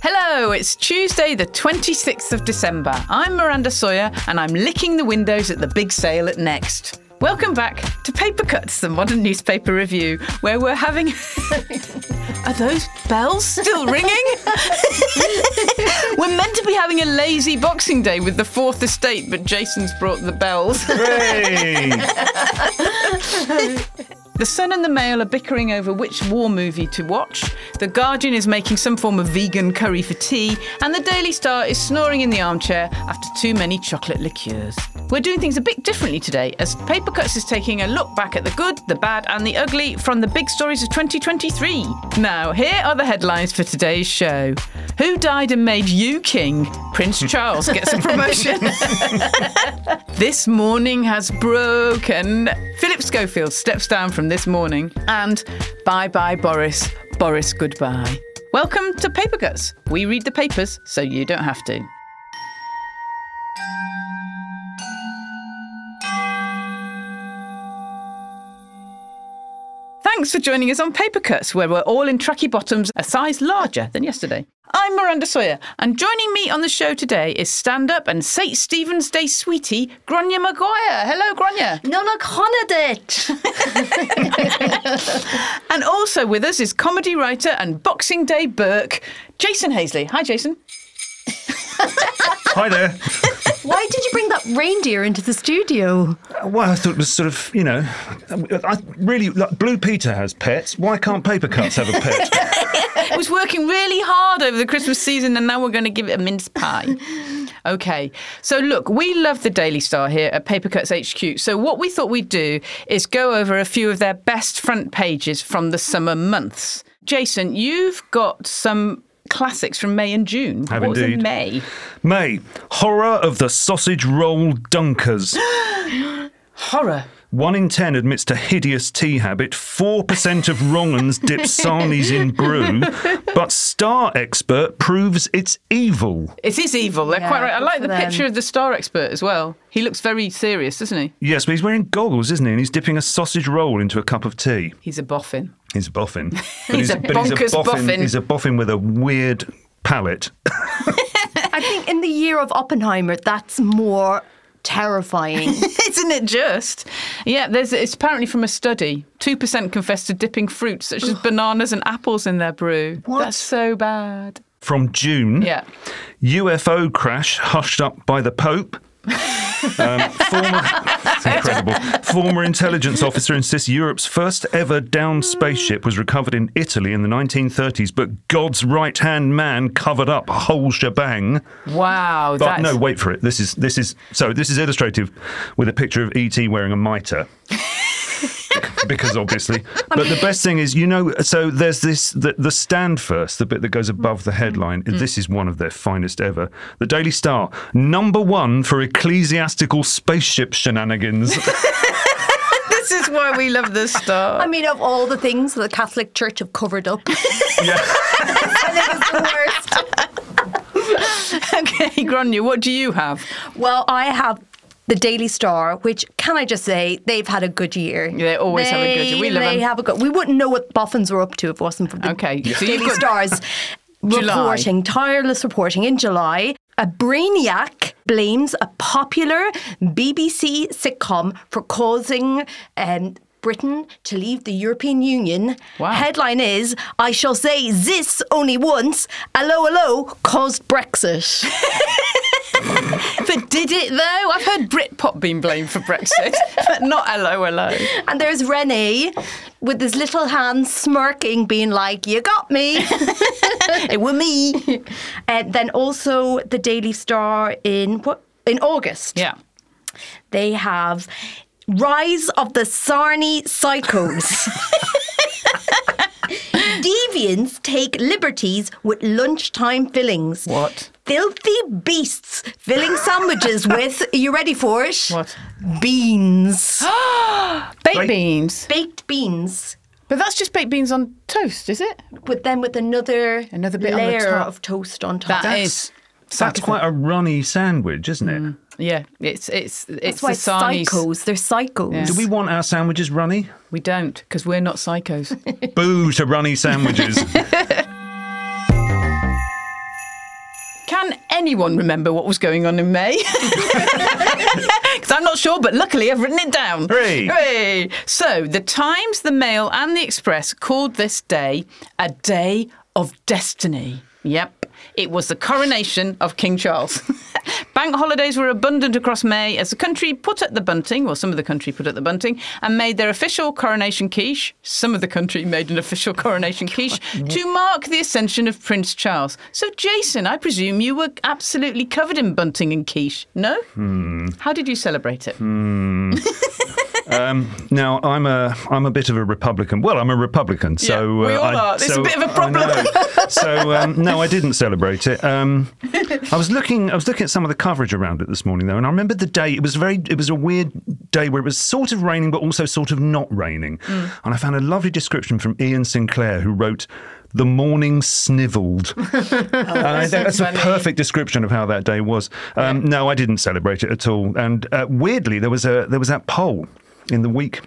Hello, it's Tuesday, the 26th of December. I'm Miranda Sawyer and I'm licking the windows at the big sale at Next. Welcome back to Paper Cuts, the modern newspaper review, where we're having. Are those bells still ringing? we're meant to be having a lazy Boxing Day with the Fourth Estate, but Jason's brought the bells. Hooray! The Sun and the Mail are bickering over which war movie to watch. The Guardian is making some form of vegan curry for tea, and the Daily Star is snoring in the armchair after too many chocolate liqueurs. We're doing things a bit differently today, as Paper Cuts is taking a look back at the good, the bad, and the ugly from the big stories of 2023. Now, here are the headlines for today's show. Who died and made you king? Prince Charles gets a promotion. this morning has broken. Philip Schofield steps down from this morning. And bye bye, Boris. Boris, goodbye. Welcome to Paper Cuts. We read the papers so you don't have to. Thanks for joining us on Paper Cuts, where we're all in tracky bottoms a size larger than yesterday. I'm Miranda Sawyer, and joining me on the show today is stand up and St. Stephen's Day sweetie, Gráinne Maguire. Hello, Gráinne. Nonach Honadit. And also with us is comedy writer and Boxing Day Burke, Jason Hazeley. Hi, Jason. Hi there. Why did you bring that reindeer into the studio? Well, I thought it was sort of, you know, I really like Blue Peter has pets. Why can't Paper Cuts have a pet? It was working really hard over the Christmas season, and now we're going to give it a mince pie. Okay, so look, we love the Daily Star here at Paper Cuts HQ. So, what we thought we'd do is go over a few of their best front pages from the summer months. Jason, you've got some classics from May and June. Have what was in. May? May, horror of the sausage roll dunkers. Horror. One in ten admits to hideous tea habit. Four percent of wrong'uns dip sarnies in brew, but star expert proves it's evil. It is evil. They're Yeah, quite right. I like the them. picture of the star expert as well. He looks very serious, doesn't he? Yes, but he's wearing goggles, isn't he? And he's dipping a sausage roll into a cup of tea. He's a boffin. He's a boffin. But He's a bonkers boffin. He's a boffin with a weird palate. I think in the year of Oppenheimer, that's more terrifying. Isn't it just? Yeah, there's it's apparently from a study. Two percent confess to dipping fruits such as bananas and apples in their brew. What? That's so bad. From June, Yeah. UFO crash hushed up by the Pope. Um, former, it's incredible. Former intelligence officer insists Europe's first ever downed spaceship was recovered in Italy in the 1930s, but God's right hand man covered up a whole shebang. Wow. But that's, no, wait for it. This is this is so. This is illustrative with a picture of ET wearing a mitre. Because obviously, but the best thing is, you know, so there's this the, the stand first, the bit that goes above the headline. Mm-hmm. This is one of their finest ever. The Daily Star, number one for ecclesiastical spaceship shenanigans. This is why we love the star. I mean, of all the things the Catholic Church have covered up, I think it's the worst. okay, Gráinne, what do you have? Well, I have the Daily Star, which can I just say they've had a good year. They always have a good year. We love they them. have a good. We wouldn't know what Boffins were up to if it wasn't for the Okay, so Daily Stars reporting, tireless reporting in July. A brainiac blames a popular BBC sitcom for causing um, Britain to leave the European Union. Wow. Headline is I shall say this only once. Hello, hello, caused Brexit. But did it though? I've heard Britpop being blamed for Brexit, but not hello, hello. And there's René with his little hands smirking, being like, You got me. It were me. and then also the Daily Star in what in August. Yeah. They have Rise of the Sarnie Psychos. Deviants take liberties with lunchtime fillings. What? Filthy beasts filling sandwiches with, are you ready for it? What? Beans. Baked beans. Baked beans. But that's just baked beans on toast, is it? With then with another, Another bit on the layer top. of toast on top. That is. That's quite a runny sandwich, isn't it? Mm. Yeah, it's it's That's it's why the Sarnies. psychos. They're cycles. Yeah. Do we want our sandwiches runny? We don't because we're not psychos. Boo to runny sandwiches. Can anyone remember what was going on in May? Because I'm not sure, but luckily I've written it down. Hooray. Hooray! So the Times, the Mail, and the Express called this day a day of destiny. Yep, it was the coronation of King Charles. Bank holidays were abundant across May as the country put up the bunting, well, some of the country put up the bunting, and made their official coronation quiche. Some of the country made an official coronation quiche to mark the ascension of Prince Charles. So, Jason, I presume you were absolutely covered in bunting and quiche, no? Hmm. How did you celebrate it? Hmm. now I'm a I'm a bit of a Republican. Well, I'm a Republican, so we uh, all I, are. It's a bit of a problem. so um, no, I didn't celebrate it. Um, I was looking I was looking at some of the coverage around it this morning though, and I remember the day. It was very it was a weird day where it was sort of raining, but also sort of not raining. Mm. And I found a lovely description from Iain Sinclair, who wrote. The morning snivelled. And I think that's so a perfect description of how that day was. Um, No, I didn't celebrate it at all. And uh, weirdly, there was a there was that poll in the week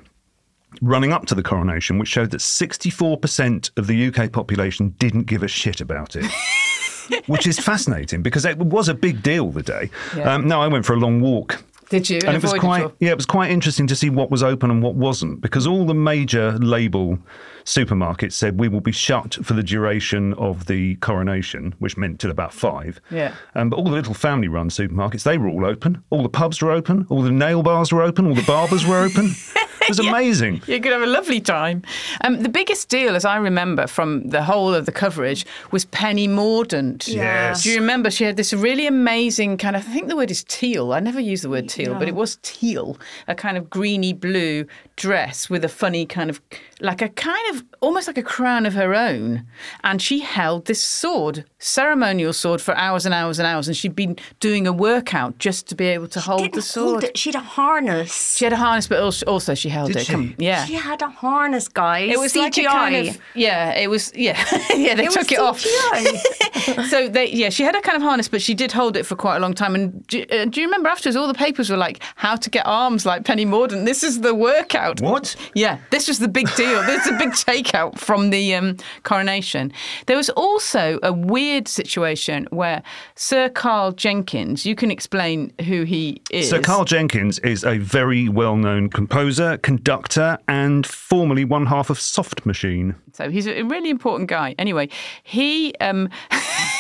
running up to the coronation, which showed that 64% of the UK population didn't give a shit about it. Which is fascinating because it was a big deal the day. Yeah. Um, no, I went for a long walk. Did you? And it was quite, yeah, it was quite interesting to see what was open and what wasn't, because all the major label supermarkets said we will be shut for the duration of the coronation, which meant till about five. Yeah. Um, but all the little family-run supermarkets, they were all open. All the pubs were open. All the nail bars were open. All the barbers were open. It was amazing. You're going to have a lovely time. Um, the biggest deal, as I remember from the whole of the coverage, was Penny Mordaunt. Yes. Do you remember? She had this really amazing kind of, I think the word is teal. I never use the word teal, but it was teal, a kind of greeny blue dress with a funny kind of, like a kind of, almost like a crown of her own. And she held this sword, ceremonial sword, for hours and hours and hours. And she'd been doing a workout just to be able to hold Didn't the sword. hold it. She had a harness. She had a harness, but also, also she held Did it. she? Come- yeah. She had a harness, guys. It was CGI. like a kind of yeah. It was yeah yeah. They It took was it off. So they yeah. She had a kind of harness, but she did hold it for quite a long time. And do, uh, do you remember afterwards? All the papers were like, "How to get arms like Penny Mordaunt." This is the workout. What? Yeah, this was the big deal. This is a big takeout from the um, coronation. There was also a weird situation where Sir Karl Jenkins. You can explain who he is. So Karl Jenkins is a very well-known composer, conductor, and formerly one half of Soft Machine. So he's a really important guy. Anyway, he um,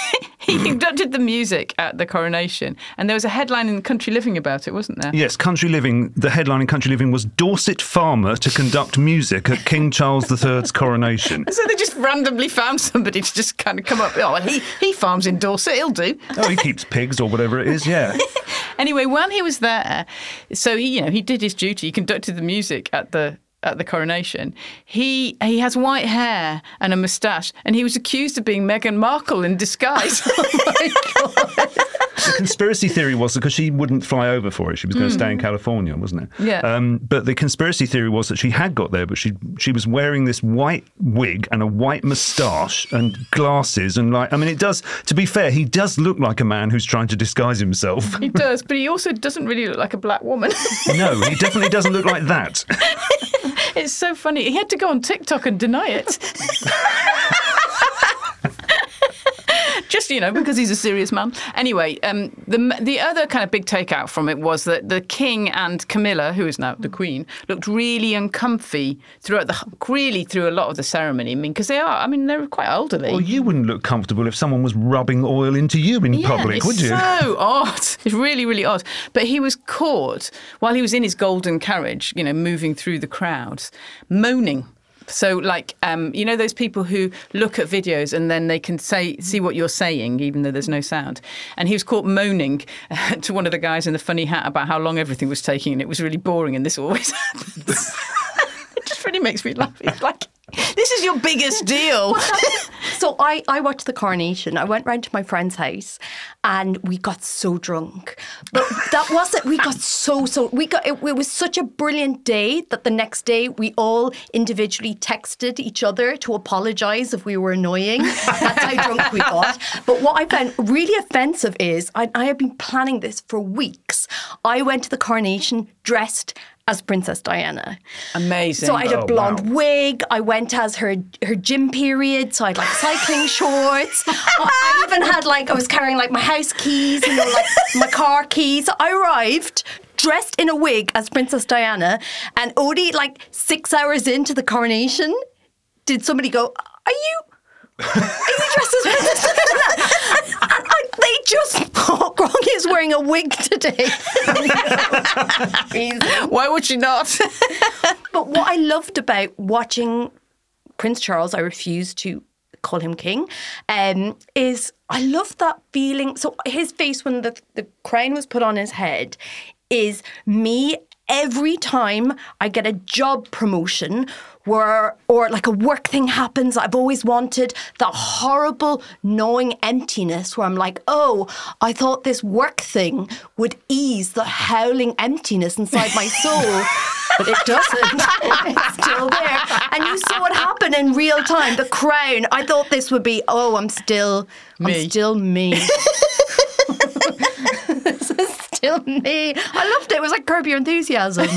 he conducted the music at the coronation, and there was a headline in Country Living about it, wasn't there? Yes, Country Living. The headline in Country Living was Dorset farmer to conduct music at King Charles III's coronation. So they just randomly found somebody to just kind of come up. Oh, he he farms in Dorset. He'll do. Oh, he keeps pigs or whatever it is. Yeah. Anyway, when he was there, so he you know he did his duty. He conducted the music at the. At the coronation, he he has white hair and a moustache, and he was accused of being Meghan Markle in disguise. oh my god! The conspiracy theory was because she wouldn't fly over for it. She was going to stay in California, wasn't it? Yeah. Um, but the conspiracy theory was that she had got there, but she she was wearing this white wig and a white moustache and glasses and like I mean, it does. To be fair, he does look like a man who's trying to disguise himself. He does, but he also doesn't really look like a black woman. no, he definitely doesn't look like that. It's so funny. He had to go on TikTok and deny it. Just you know, because he's a serious man. Anyway, um, the the other kind of big takeout from it was that the king and Camilla, who is now the queen, looked really uncomfy throughout the really through a lot of the ceremony. I mean, because they are. I mean, they're quite elderly. Well, you wouldn't look comfortable if someone was rubbing oil into you in Yeah, public, would you? So odd. It's really, really odd. But he was caught while he was in his golden carriage, you know, moving through the crowds, moaning. So, like, um, you know, those people who look at videos and then they can say, see what you're saying, even though there's no sound. And he was caught moaning to one of the guys in the funny hat about how long everything was taking, and it was really boring. And this always happens. it just really makes me laugh. It's like this is your biggest deal. so I, I watched the coronation. I went round to my friend's house and we got so drunk. But that wasn't, we got so, so, we got, it, it was such a brilliant day that the next day we all individually texted each other to apologise if we were annoying. That's how drunk we got. But what I found really offensive is I, I have been planning this for weeks. I went to the coronation dressed as Princess Diana. Amazing. So I had a Oh, blonde wow. wig. I went as her her gym period. So I had like cycling shorts. I even had like I was carrying like my house keys, you know, like my car keys. So I arrived dressed in a wig as Princess Diana, and only like six hours into the coronation, did somebody go, "Are you?" Are you dressed as Princess Diana? And I, they just thought Gronky is wearing a wig today. Why would she not? But what I loved about watching Prince Charles, I refuse to call him king, um, is I love that feeling. So his face when the, the crown was put on his head is me every time I get a job promotion where or like a work thing happens I've always wanted that horrible gnawing emptiness where I'm like oh I thought this work thing would ease the howling emptiness inside my soul. But it doesn't. It's still there. And you saw it happen in real time. The crown. I thought this would be oh I'm still Me. I'm still me. This is still me. I loved it. It was like curb your enthusiasm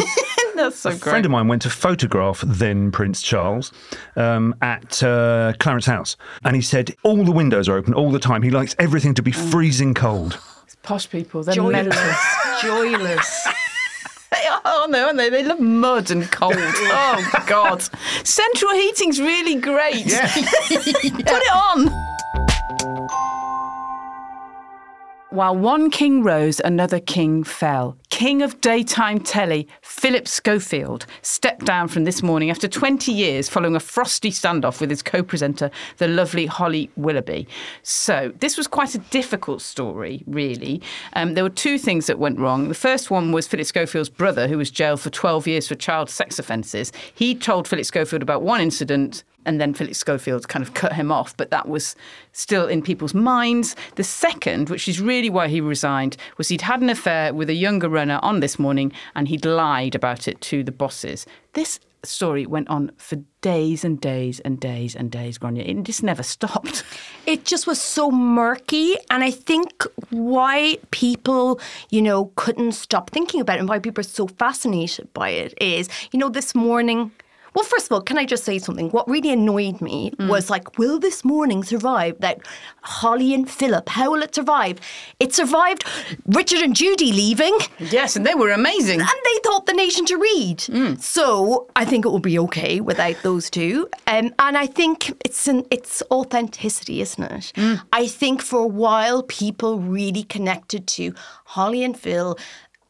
That's so A friend of mine went to photograph then Prince Charles um, at uh, Clarence House, and he said all the windows are open all the time. He likes everything to be freezing cold. It's Posh people, they're joyless joyless They are, aren't they? Aren't they? They love mud and cold. oh God! Central heating's really great. Yeah. Put it on. While one king rose, another king fell. King of daytime telly, Philip Schofield, stepped down from this morning after 20 years following a frosty standoff with his co presenter, the lovely Holly Willoughby. So, this was quite a difficult story, really. Um, there were two things that went wrong. The first one was Philip Schofield's brother, who was jailed for 12 years for child sex offences. He told Philip Schofield about one incident and then Philip Schofield kind of cut him off, but that was still in people's minds. The second, which is really why he resigned, was he'd had an affair with a younger runner on this morning and he'd lied about it to the bosses. This story went on for days and days and days and days, Gráinne. It just never stopped. it just was so murky and i think why people you know couldn't stop thinking about it and why people are so fascinated by it is you know this morning well, first of all, can I just say something? What really annoyed me mm. was like, will this morning survive? That Holly and Philip, how will it survive? It survived Richard and Judy leaving, Yes, and they were amazing. and they taught the nation to read. Mm. So I think it will be okay without those two. Um, and I think it's an, it's authenticity, isn't it? Mm. I think for a while people really connected to Holly and Phil.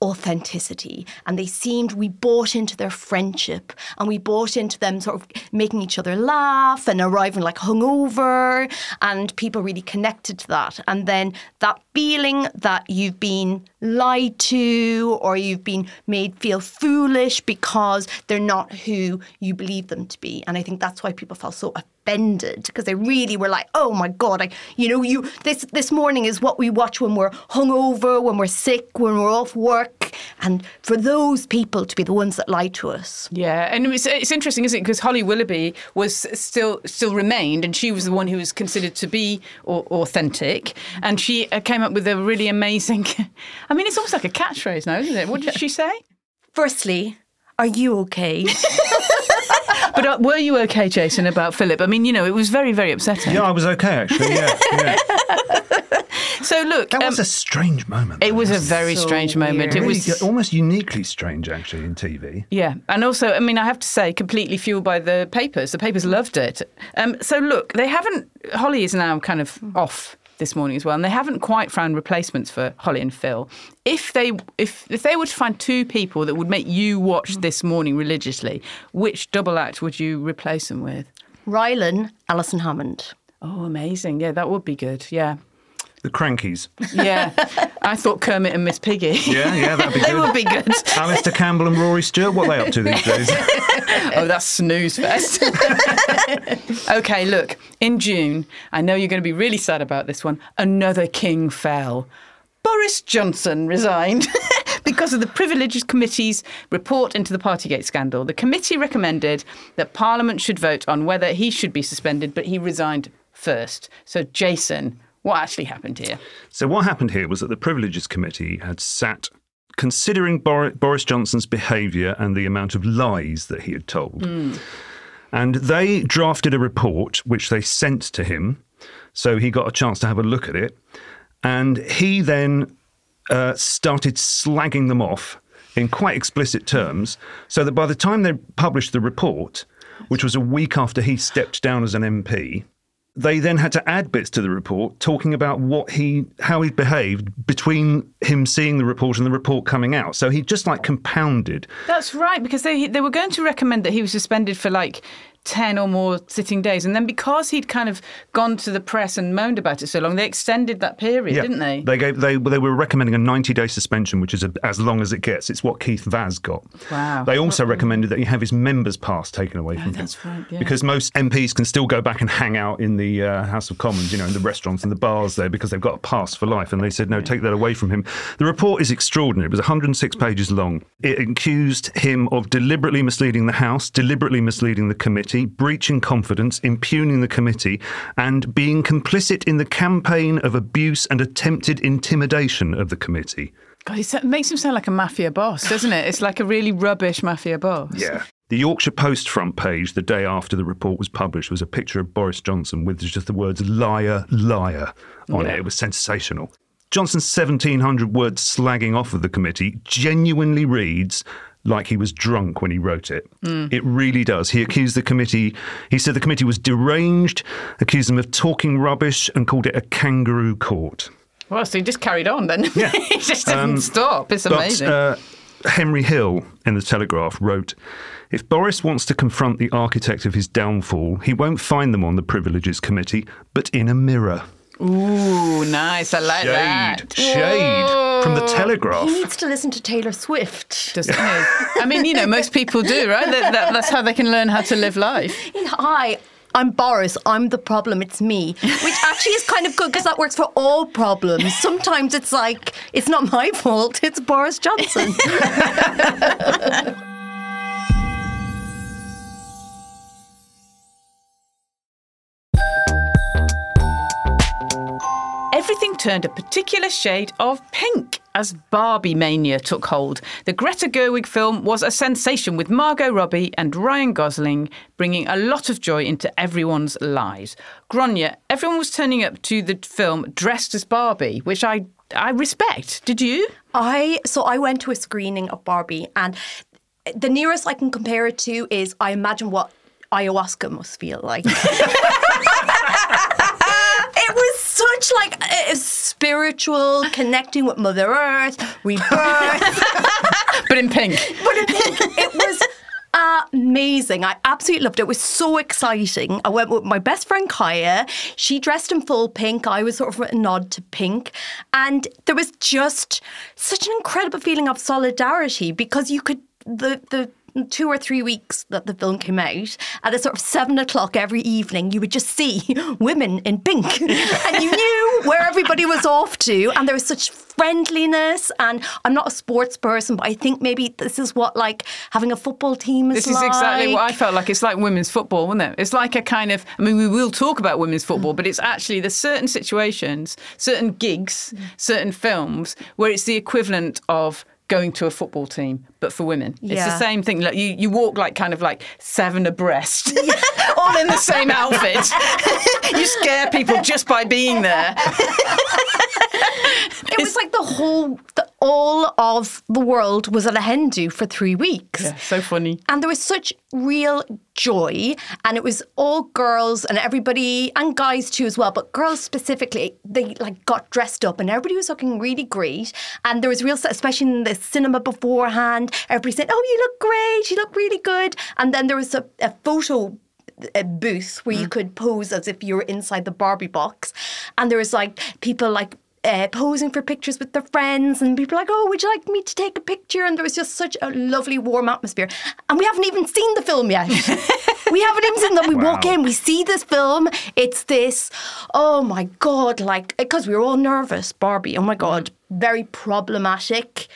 Authenticity, and they seemed we bought into their friendship, and we bought into them sort of making each other laugh and arriving like hungover, and people really connected to that. And then that feeling that you've been lied to or you've been made feel foolish because they're not who you believe them to be. And I think that's why people felt so offended because they really were like, "Oh my god, I you know, you this this morning is what we watch when we're hungover, when we're sick, when we're off work." And for those people to be the ones that lie to us. Yeah, and it's, it's interesting, isn't it? Because Holly Willoughby was still still remained, and she was the one who was considered to be au- authentic, and she uh, came up with a really amazing. I mean, it's almost like a catchphrase now, isn't it? What did she say? Firstly, are you okay? But uh, were you okay, Jason, about Philip? I mean, you know, it was very, very upsetting. Yeah, I was okay actually. Yeah, yeah. So look, That um, was a strange moment. it though, was a wasn't very so strange moment. weird. It was good- almost uniquely strange actually in TV. Yeah, and also, I mean, I have to say, completely fueled by the papers. The papers loved it. Um, so look, they haven't. Holly is now kind of off this morning as well, and they haven't quite found replacements for Holly and Phil. If they if if they were to find two people that would make you watch this morning religiously, which double act would you replace them with? Rylan, Alison Hammond. Oh, amazing! Yeah, that would be good. Yeah. The Crankies. Yeah. I thought Kermit and Miss Piggy. Yeah, yeah, that'd be they good. would be good. Alastair Campbell and Rory Stewart, what are they up to these days? Oh, that's snooze fest. okay, look, in June, I know you're going to be really sad about this one. Another king fell. Boris Johnson resigned because of the Privileges Committee's report into the Partygate scandal. The committee recommended that Parliament should vote on whether he should be suspended, but he resigned first. So, Jason, what actually happened here? So what happened here was that the Privileges Committee had sat considering Bor- Boris Johnson's behaviour and the amount of lies that he had told. And they drafted a report which they sent to him. So he got a chance to have a look at it. And he then uh, started slagging them off in quite explicit terms. So that by the time they published the report, which was a week after he stepped down as an MP, they then had to add bits to the report talking about what he how he behaved between him seeing the report and the report coming out. So he just like compounded. That's right, because they they were going to recommend that he was suspended for like ten or more sitting days, and then because he'd kind of gone to the press and moaned about it so long, they extended that period, didn't they? they gave they they were recommending a 90 day suspension which is a, as long as it gets. It's what Keith Vaz got. Wow. they also recommended that he have his members pass taken away from him. that's right, yeah. because most MPs can still go back and hang out in the uh, House of Commons you know in the restaurants and the bars there because they've got a pass for life. And they said no take that away from him. The report is extraordinary. It was 106 pages long. It accused him of deliberately misleading the House deliberately misleading the committee breaching confidence impugning the committee and being complicit in the campaign of abuse and attempted intimidation of the committee God, it makes him sound like a mafia boss, doesn't it? It's like a really rubbish mafia boss. Yeah. The Yorkshire Post front page the day after the report was published was a picture of Boris Johnson with just the words liar, liar on it. It was sensational. Johnson's 1700 word slagging off of the committee genuinely reads like he was drunk when he wrote it. It really does. He accused the committee, he said the committee was deranged, accused them of talking rubbish, and called it a kangaroo court. Well, so he just carried on then. Yeah. he just didn't stop. It's amazing. But uh, Henry Hill in the Telegraph wrote If Boris wants to confront the architect of his downfall, he won't find them on the Privileges Committee, but in a mirror. Ooh, nice. I like Shade, that. shade from the Telegraph. He needs to listen to Taylor Swift. Doesn't he? I mean, you know, most people do, right? That, that, that's how they can learn how to live life. Hi, I'm Boris. I'm the problem. It's me. Which actually is kind of good because that works for all problems. Sometimes it's like, it's not my fault, it's Boris Johnson. Everything turned a particular shade of pink as Barbie mania took hold. The Greta Gerwig film was a sensation with Margot Robbie and Ryan Gosling bringing a lot of joy into everyone's lives. Gráinne, everyone was turning up to the film dressed as Barbie, which I I respect. Did you? I so I went to a screening of Barbie, and the nearest I can compare it to is I imagine what ayahuasca must feel like. such like a, spiritual connecting with Mother Earth, rebirth. But in pink. but it, it was amazing. I absolutely loved it. It was so exciting. I went with my best friend Kaya. She dressed in full pink. I was sort of a nod to pink. And there was just such an incredible feeling of solidarity because you could, the, the, Two or three weeks that the film came out, at a sort of seven o'clock every evening, you would just see women in pink, and you knew where everybody was off to, and there was such friendliness. And I'm not a sports person, but I think maybe this is what like having a football team is like. This is exactly what I felt like. It's like women's football, isn't it? It's like a kind of, I mean, we will talk about women's football, mm. but it's actually there's certain situations, certain gigs, mm. certain films where it's the equivalent of going to a football team, but for women. It's the same thing. Like you, you walk like kind of like seven abreast, all in the same outfit. you scare people just by being there. It was like the whole, the, all of the world was at a hen do for three weeks. Yeah, so funny. And there was such real joy, and it was all girls and everybody, and guys too as well, but girls specifically, they like got dressed up, and everybody was looking really great. And there was real, especially in the cinema beforehand, everybody said, "Oh, you look great, you look really good." And then there was a, a photo a booth where you mm. could pose as if you were inside the Barbie box, and there was like people like. Uh, posing for pictures with their friends, and people were like, "Oh, would you like me to take a picture?" And there was just such a lovely, warm atmosphere. And we haven't even seen the film yet. we haven't even seen that. We walk in, we see this film. It's this, oh my god, like because we were all nervous. Barbie, oh my god, very problematic.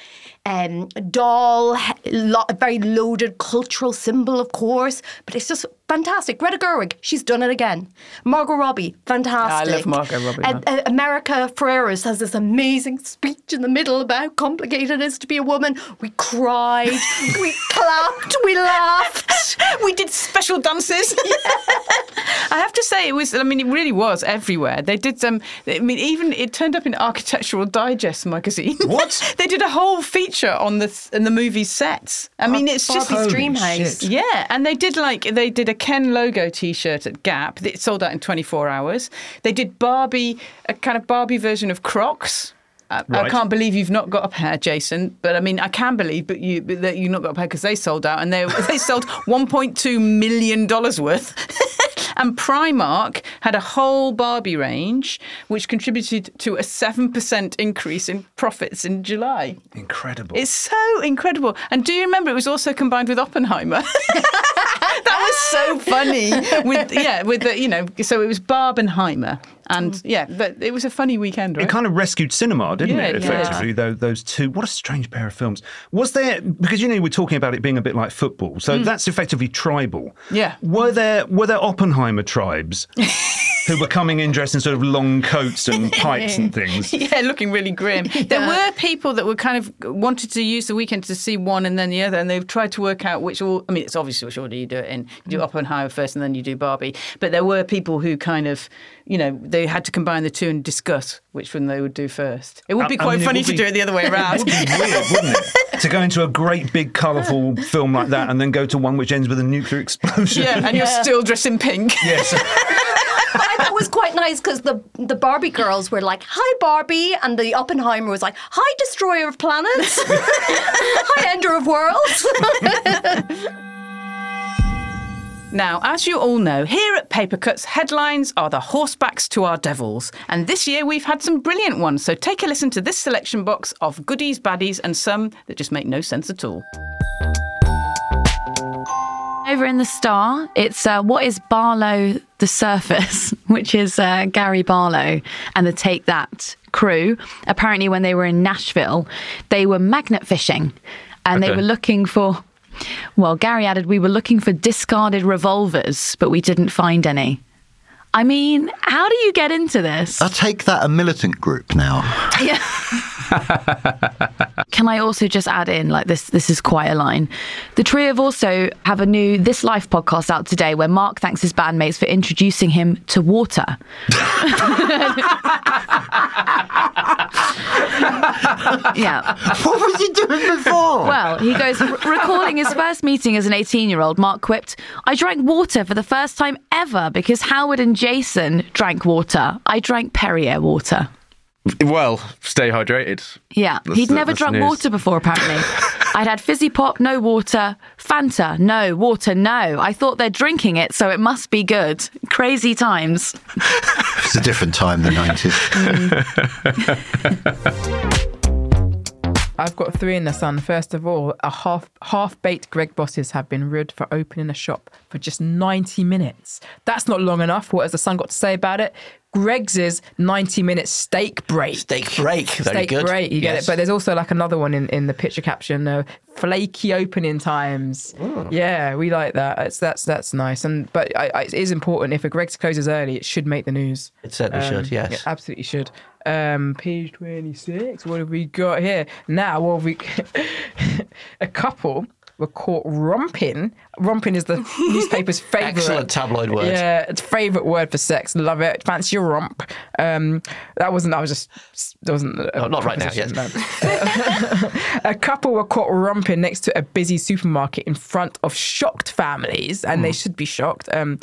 Um, doll, lo- a very loaded cultural symbol, of course, but it's just fantastic. Greta Gerwig, she's done it again. Margot Robbie, fantastic. I love Margot Robbie, And, uh, America Ferreras has this amazing speech in the middle about how complicated it is to be a woman. We cried, we clapped, we laughed. we did special dances. I have to say, it was. I mean, it really was everywhere. They did some. I mean, even it turned up in Architectural Digest magazine. What? they did a whole feature on the in the movie sets. I mean, it's just Barbie's Holy Dreamhouse. shit. yeah, and they did like they did a Ken logo T-shirt at Gap. It sold out in 24 hours. They did Barbie, a kind of Barbie version of Crocs. I, I can't believe you've not got a pair, Jason. But I mean, I can believe, but you but that you've not got a pair because they sold out, and they they sold 1.2 million dollars worth. and Primark had a whole Barbie range, which contributed to a seven percent increase in profits in July. Incredible. It's so incredible. And do you remember it was also combined with Oppenheimer? that was so funny. With yeah, with the you know, so it was Barbenheimer, and mm. yeah, but it was a funny weekend, right? It kind of rescued cinema, didn't Yeah, it? Effectively, Tho- those two. What a strange pair of films. Was there because you know we're talking about it being a bit like football, so mm. that's effectively tribal. Yeah. Were there were there Oppenheimer tribes who were coming in dressed in sort of long coats and pipes and things? yeah, looking really grim. There were people that were kind of wanted to use the weekend to see one and then the other, and they've tried to work out which. All, I mean, it's obviously which order you do it in. You do mm. Oppenheimer first, and then you do Barbie. But there were people who kind of, you know, they had to combine the two and discuss which one they would do first. It would be I- I quite mean, funny would to be- do it the other way around. It would be weird, wouldn't it? To go into a great big colourful film like that and then go to one which ends with a nuclear explosion. yeah, and you're still dressed in pink. Yes. But I thought it was quite nice because the the Barbie girls were like, "Hi Barbie," and the Oppenheimer was like, "Hi Destroyer of Planets, Hi Ender of Worlds." Now, as you all know, here at Papercuts, headlines are the horsebacks to our devils. And this year we've had some brilliant ones, so take a listen to this selection box of goodies, baddies, and some that just make no sense at all. Over in the Star, it's uh, what is Barlow the Surface, which is uh, Gary Barlow and the Take That crew. Apparently, when they were in Nashville, they were magnet fishing and they were looking for. Well, Gary added, we were looking for discarded revolvers, but we didn't find any. I mean, how do you get into this? I take that a militant group now. Can I also just add in, like this? This is quite a line. The trio have also have a new This Life podcast out today, where Mark thanks his bandmates for introducing him to water. yeah. what was he doing before? Well, he goes, "R- recalling his first meeting as an 18 year old, Mark quipped, I drank water for the first time ever because Howard and Jason drank water. I drank Perrier water. Well, stay hydrated. Yeah, That's he'd the- never drunk news. water before, apparently. I'd had fizzy pop, no water. Fanta, no. Water, no. I thought they're drinking it, so it must be good. Crazy times. it's a different time, the 90s. Mm. I've got three in the sun. First of all, a half half baked Greggs bosses have been rude for opening a shop for just 90 minutes. That's not long enough. What has the sun got to say about it? Greggs is 90 minute steak break. Steak break. Very Steak good. break, you get Yes. it. But there's also like another one in, in the picture caption: uh, flaky opening times. Yeah, we like that. It's, that's that's nice. And but I, I, it is important if a Greggs closes early, it should make the news. It certainly Um, should, yes. It absolutely should. Um, page 26. What have we got here? Now, what have we. a couple were caught romping. Romping is the newspaper's favourite. Excellent tabloid word. Yeah, it's favourite word for sex. Love it. Fancy your romp. Um, that wasn't. I was just. That wasn't. a No, not right now, proposition, no. a couple were caught romping next to a busy supermarket in front of shocked families, and Hmm. they should be shocked. Um,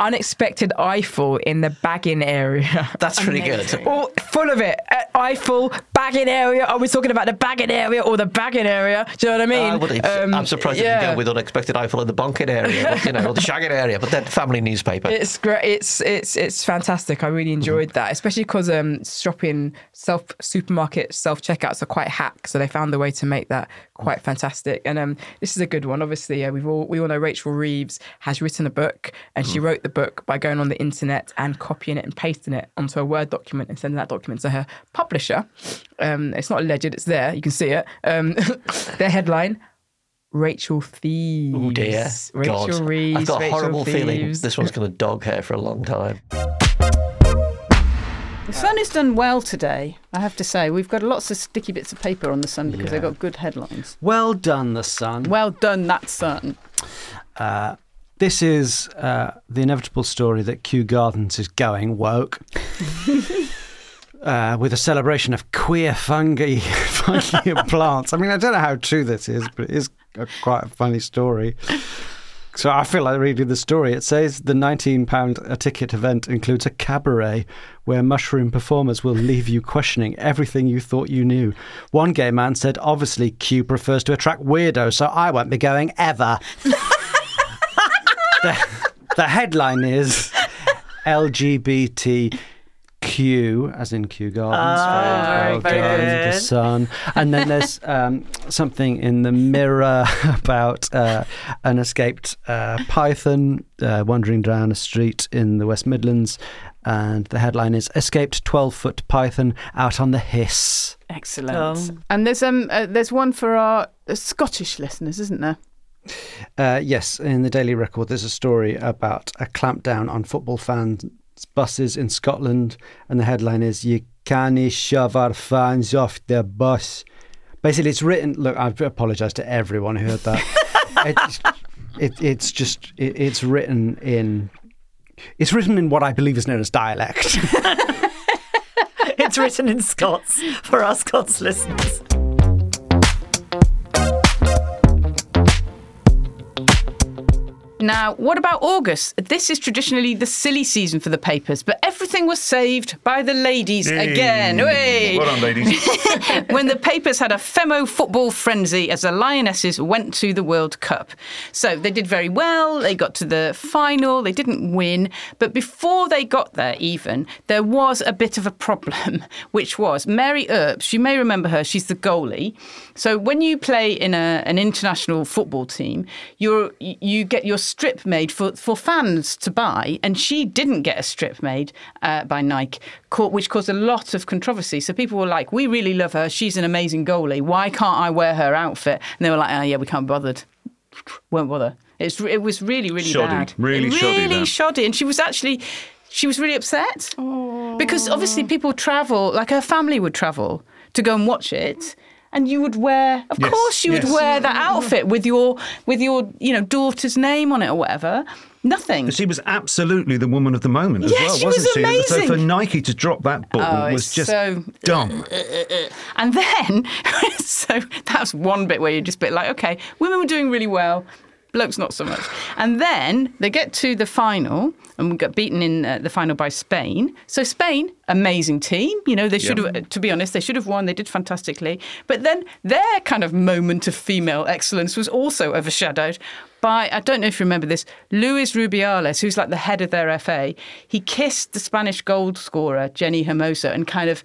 unexpected Eiffel in the bagging area. That's pretty good. All full of it. Uh, Eiffel, bagging area. Are we talking about the bagging area or the bagging area? Do you know what I mean? Would, Um, I'm surprised yeah. didn't go with unexpected Eiffel in the bunking area, but, you know, or the shagging area. But then family newspaper. It's great. It's it's it's fantastic. I really enjoyed that, especially because um, shopping self supermarket self checkouts are quite hack, so they found a way to make that quite fantastic. And um, this is a good one. Obviously, uh, we've all we all know Rachel Reeves has written a book, and she wrote the book by going on the internet and copying it and pasting it onto a Word document and sending that document to her publisher. Um, it's not alleged; it's there. You can see it. Um, their headline. Rachel Thieves. Oh dear. Rachel God. Reeves. I've got a Rachel horrible feeling this one's going to dog hair for a long time. The Sun has done well today, I have to say. We've got lots of sticky bits of paper on the Sun because they've got good headlines. Well done, the Sun. Well done, that Sun. Uh, this is uh, the inevitable story that Kew Gardens is going woke. Uh, with a celebration of queer fungi, fungi and plants. I mean, I don't know how true this is, but it is a, quite a funny story. So I feel like reading the story. It says the £19 a ticket event includes a cabaret where mushroom performers will leave you questioning everything you thought you knew. One gay man said, obviously, Kew prefers to attract weirdos, so I won't be going ever. the, the headline is LGBTQ, as in Kew Gardens. Well very done, good. The Sun. And then there's um, something in the Mirror about uh, an escaped uh, python uh, wandering down a street in the West Midlands. And the headline is Escaped 12 foot python out on the hiss. Excellent. And there's um uh, there's one for our uh, Scottish listeners, isn't there? Uh, yes, in the Daily Record, there's a story about a clampdown on football fans' buses in Scotland, and the headline is "You can't shove our fans off the bus." Basically, it's written. Look, I apologise to everyone who heard that. it's, it, it's just it, it's written in. It's written in what I believe is known as dialect. it's written in Scots for our Scots listeners. Now, what about August? This is traditionally the silly season for the papers, but everything was saved by the ladies again. Hey! Well done, ladies. when the papers had a femo football frenzy as the Lionesses went to the World Cup. So they did very well. They got to the final. They didn't win. But before they got there, even, there was a bit of a problem, which was Mary Earps. You may remember her. She's the goalie. So when you play in a, an international football team, you're, you get your strip made for, for fans to buy. And she didn't get a strip made uh, by Nike, which caused a lot of controversy. So people were like, we really love her. She's an amazing goalie. Why can't I wear her outfit? And they were like, oh, yeah, we can't be bothered. Won't bother. It's, it was really, really Shoddy. bad. Really shoddy Really then. shoddy. And she was actually, she was really upset. Because obviously people travel, like her family would travel to go and watch it. And you would wear, of Yes, course, you would wear that outfit with your with your you know daughter's name on it or whatever. Nothing. She was absolutely the woman of the moment as Yes, well, she wasn't was she? So for Nike to drop that ball Oh, was just so- dumb. Uh, uh, uh. And then, so that's one bit where you're just a bit like, okay, women were doing really well, blokes not so much. And then they get to the final, and we got beaten in uh, the final by Spain. So Spain, amazing team. You know, they should Yeah. have, to be honest, they should have won. They did fantastically. But then their kind of moment of female excellence was also overshadowed by, I don't know if you remember this, Luis Rubiales, who's like the head of their FA. He kissed the Spanish goal scorer, Jenni Hermoso, and kind of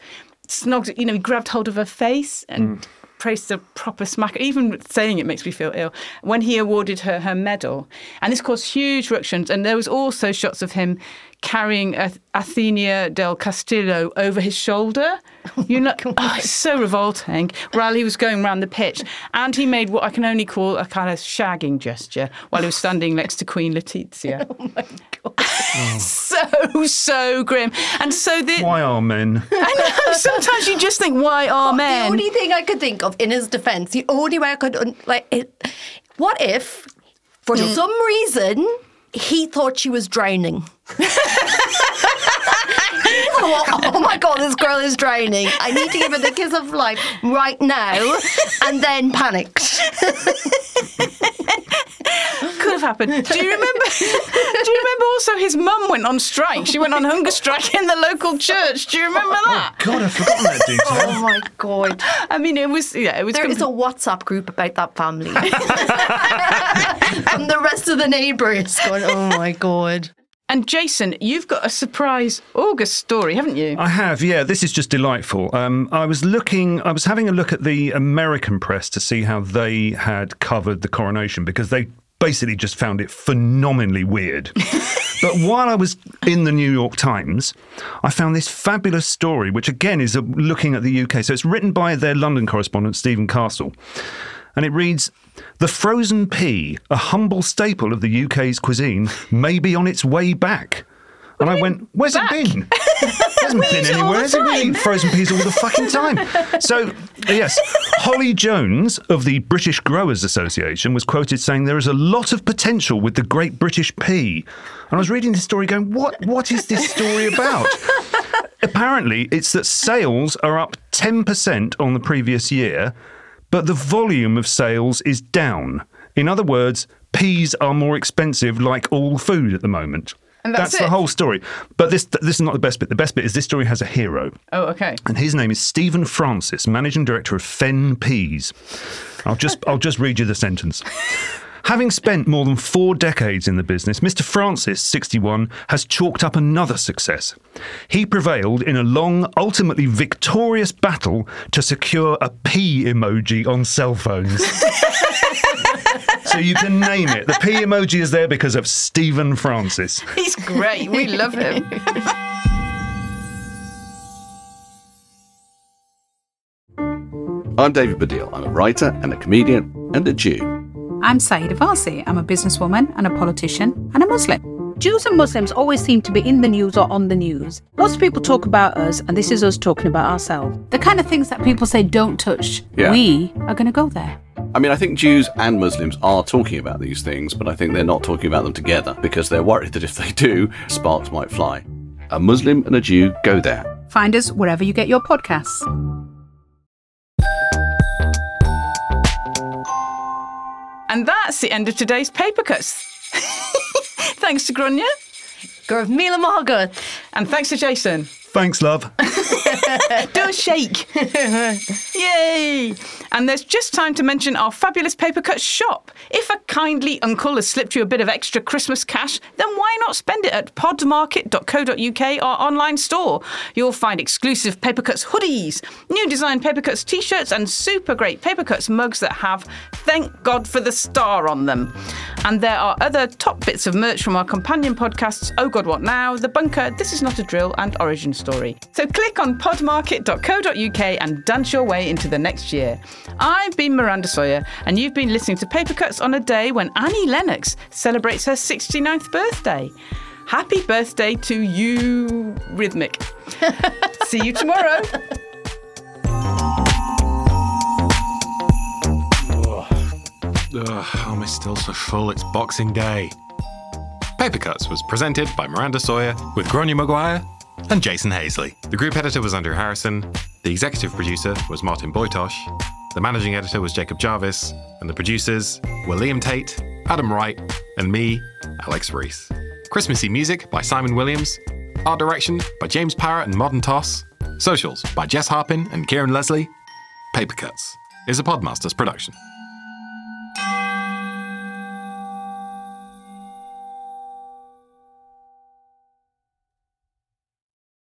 snogged, you know, he grabbed hold of her face and praised a proper smack. Even saying it makes me feel ill. When he awarded her her medal, and this caused huge ructions. And there was also shots of him carrying Ath- Athenea del Castillo over his shoulder. You know, oh, it's so revolting. While he was going around the pitch, and he made what I can only call a kind of shagging gesture while he was standing next to Queen Letizia. Oh my god! so so grim. And so the Why are men? I know. Sometimes you just think, why are The men? The only thing I could think of in his defence, the only way I could like, it, what if, for Mm. some reason, he thought she was drowning. Oh my god, this girl is drowning. I need to give her the kiss of life right now, and then panicked. could have happened. Do you remember? do you remember also his mum went on strike? She went on hunger strike in the local church. Do you remember that? God, I've forgotten that detail. Oh my god! I mean, it was yeah, it was. There is a WhatsApp group about that family, and the rest of the neighbours going, "Oh my god!" And Jason, you've got a surprise August story, haven't you? I have, yeah. This is just delightful. Um, I was looking, I was having a look at the American press to see how they had covered the coronation because they basically just found it phenomenally weird. but while I was in the New York Times, I found this fabulous story, which again is looking at the UK. So it's written by their London correspondent, Stephen Castle. And it reads The frozen pea, a humble staple of the UK's cuisine, may be on its way back. And I went, Where's it been? It hasn't been anywhere. Has it? Time. frozen peas all the fucking time. So, yes, Holly Jones of the British Growers Association was quoted saying there is a lot of potential with the Great British Pea. And I was reading this story going, What? What is this story about? Apparently, it's that sales are up 10% on the previous year, but the volume of sales is down. In other words, peas are more expensive, like all food at the moment. And that's the it? whole story. But this this is not the best bit. The best bit is this story has a hero, Oh, okay. and his name is Stephen Francis, managing director of Fen Peas. I'll just I'll just read you the sentence. Having spent more than four decades in the business, Mr. Francis, 61, has chalked up another success. He prevailed in a long, ultimately victorious battle to secure a pea emoji on cell phones. so you can name it. The pea emoji is there because of Stephen Francis. He's great. We love him. I'm David Baddiel. I'm a writer and a comedian and a Jew. I'm Sayeeda Warsi. I'm a businesswoman and a politician and a Muslim. Jews and Muslims always seem to be in the news or on the news. Lots of people talk about us, and this is us talking about ourselves. The kind of things that people say don't touch, Yeah. we are going to go there. I mean, I think Jews and Muslims are talking about these things, but I think they're not talking about them together because they're worried that if they do, sparks might fly. A Muslim and a Jew go there. Find us wherever you get your podcasts. And that's the end of today's paper cuts. thanks to Gráinne. Gurv Mila Margaret. And thanks to Jason. Thanks, love. Do a shake. Yay! And there's just time to mention our fabulous paper cut shop. If a kindly uncle has slipped you a bit of extra Christmas cash, then why not spend it at podmarket.co.uk, our online store? You'll find exclusive paper cuts hoodies, new design paper cuts t-shirts, and super great paper cuts mugs that have thank God for the star on them. And there are other top bits of merch from our companion podcasts, Oh God What Now, The Bunker, This Is Not a Drill, and Origin Story. So click on podmarket.co.uk and dance your way into the next year. I've been Miranda Sawyer, and you've been listening to Paper Cuts on a day when Annie Lennox celebrates her 69th birthday. Happy birthday to you, Rhythmic. See you tomorrow. Ugh, how am I still so full? It's Boxing Day. Paper Cuts was presented by Miranda Sawyer with Gráinne Maguire and Jason Hazeley. The group editor was Andrew Harrison. The executive producer was Martin Bojtos. The managing editor was Jacob Jarvis. And the producers were Liam Tait, Adam Wright, and me, Alex Rees. Christmassy music by Simon Williams. Art direction by James Parrett and Modern Toss. Socials by Jess Harpin and Kieron Leslie. Paper Cuts is a Podmasters production.